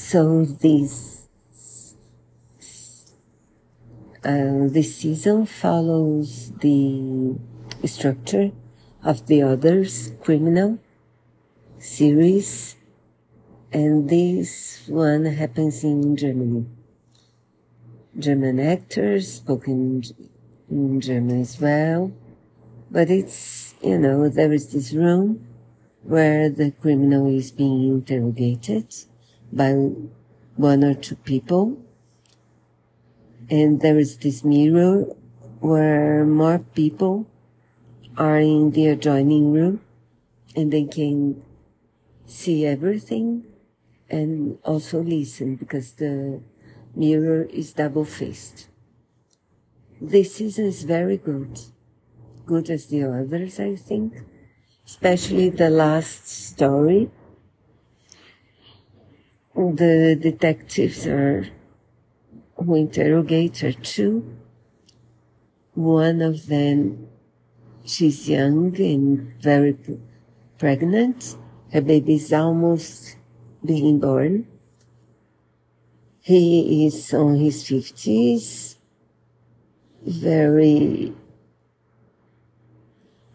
So this uh, this season follows the structure of the others criminal series and this one happens in Germany. German actors spoken in German as well. But it's, you know, there is this room where the criminal is being interrogated by one or two people. And there is this mirror where more people are in the adjoining room and they can see everything and also listen because the mirror is double faced. This season is very good. Good as the others, I think. Especially the last story. The detectives are who interrogate her two. One of them, she's young and very pregnant. Her baby is almost being born. He is on his 50s, very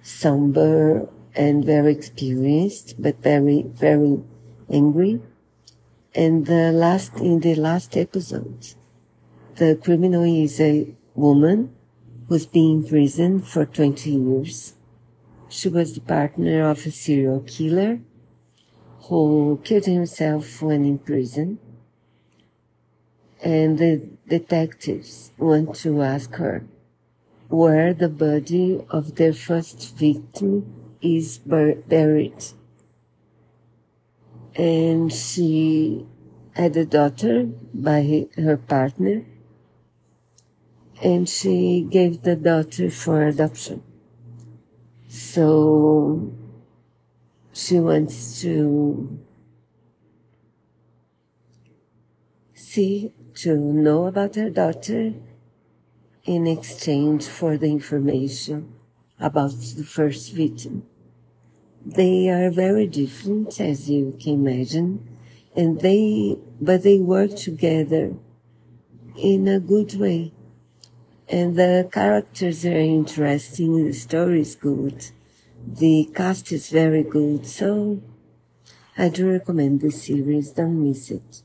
somber and very experienced, but very, very angry. And the last, in the last episode, the criminal is a woman who's been in prison for 20 years. She was the partner of a serial killer who killed himself when in prison. And the detectives want to ask her where the body of their first victim is bur- buried. And she had a daughter by her partner, and she gave the daughter for adoption. So she wants to see, to know about her daughter in exchange for the information about the first victim. They are very different, as you can imagine, and they, but they work together in a good way. And the characters are interesting, the story is good the cast is very good, so I do recommend this series. Don't miss it.